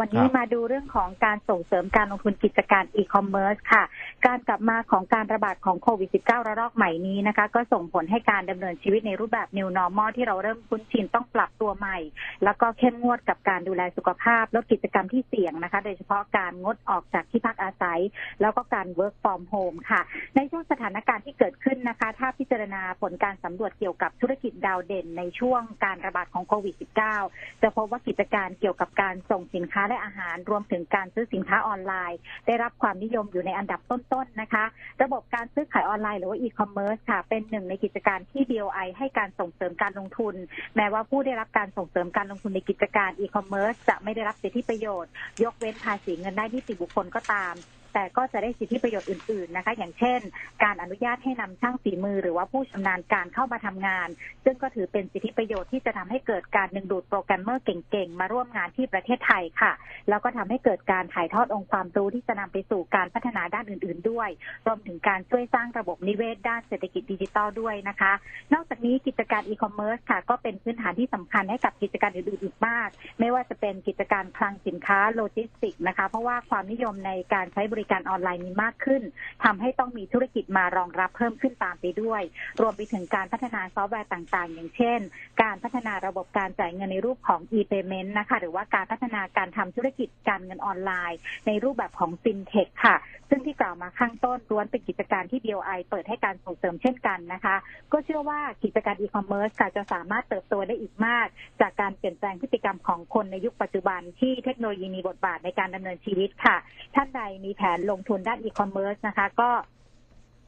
วันนี้ครับมาดูเรื่องของการส่งเสริมการลงทุนกิจการอีคอมเมิร์ซค่ะ การกลับมาของการระบาดของโควิด -19 ระลอกใหม่นี้นะคะ ก็ส่งผลให้การดำเนินชีวิตในรูปแบบ New Normal ที่เราเริ่มคุ้นชินต้องปรับตัวใหม่ แล้วก็เข้มงวดกับการดูแลสุขภาพลดกิจกรรมที่เสี่ยงนะคะ โดยเฉพาะการงดออกจากที่พักอาศัย แล้วก็การ work from home ค่ะ ในช่วงสถานการณ์ที่เกิดขึ้นนะคะ ถ้าพิจารณาผลการสำรวจเกี่ยวกับธุรกิจดาวเด่น ในช่วงการระบาดของโควิด -19 จะพบว่ากิจการเกี่ยวกับการส่งสินค้าและอาหารรวมถึงการซื้อสินค้าออนไลน์ ได้รับความนิยมอยู่ในอันดับต้นๆนะคะ ระบบการซื้อขายออนไลน์หรือว่าอีคอมเมิร์ซค่ะ เป็นหนึ่งในกิจการที่ BOI ให้การส่งเสริมการลงทุน แม้ว่าผู้ได้รับการส่งเสริมการลงทุนในกิจการอีคอมเมิร์ซจะไม่ได้รับสิทธิประโยชน์ ยกเว้นภาษีเงินได้ที่ติบุคคลก็ตาม แต่ก็จะได้สิทธิประโยชน์อื่นๆนะคะ อย่างเช่น การอนุญาตให้นำช่างฝีมือ หรือว่าผู้ชำนาญการเข้ามาทำงาน ซึ่งก็ถือเป็นสิทธิประโยชน์ที่จะทำให้เกิดการดึงดูดโปรแกรมเมอร์เก่งๆ มาร่วมงานที่ประเทศไทยค่ะ แล้วก็ทำให้เกิดการถ่ายทอดองค์ความรู้ที่จะนำไปสู่การพัฒนาด้านอื่น ๆ ด้วย รวมถึงการช่วยสร้างระบบนิเวศด้านเศรษฐกิจดิจิทัลด้วยนะคะ นอกจากนี้กิจการอีคอมเมิร์ซค่ะ ก็เป็นพื้นฐานที่สำคัญให้กับกิจการอื่นๆอีกมาก ไม่ว่าจะเป็นกิจการคลังสินค้าโลจิสติกส์นะคะ เพราะว่าความนิยมในการใช้บริการออนไลน์มีมากขึ้นทำให้ต้องมีธุรกิจมารองรับเพิ่มขึ้นตามไปด้วย รวมไปถึงการพัฒนาซอฟต์แวร์ต่างๆ อย่างเช่น การพัฒนาระบบการจ่ายเงินในรูปของ e-payment นะคะ หรือว่าการพัฒนาการทำธุรกิจการเงินออนไลน์ ในรูปแบบของ FinTech ค่ะ ซึ่งที่กล่าวมาข้างต้นล้วนเป็นกิจการที่ BOI เปิดให้การส่งเสริมเช่นกันนะคะ ก็เชื่อว่ากิจการอีคอมเมิร์ซค่ะจะสามารถเติบโตได้อีกมาก จากการเปลี่ยนแปลงพฤติกรรมของคนในยุคปัจจุบันที่เทคโนโลยีมีบทบาทในการดำเนินชีวิตค่ะ ท่านใดมีแผนลงทุนด้านอีคอมเมิร์ซนะคะ ก็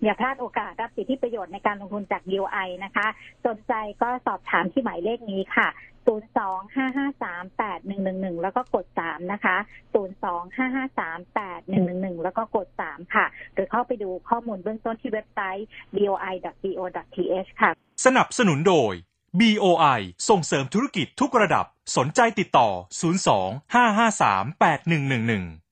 อย่าพลาดโอกาสรับสิทธิประโยชน์ในการลงทุนจาก BOI นะคะ สนใจก็สอบถามที่หมายเลขนี้ค่ะ 025538111 แล้วก็กด 3 นะคะ 025538111 แล้วก็กด 3 ค่ะ หรือเข้าไปดูข้อมูลเบื้องต้นที่เว็บไซต์ boi.go.th ค่ะ สนับสนุนโดย BOI ส่งเสริมธุรกิจทุกระดับ สนใจติดต่อ 02 553 8111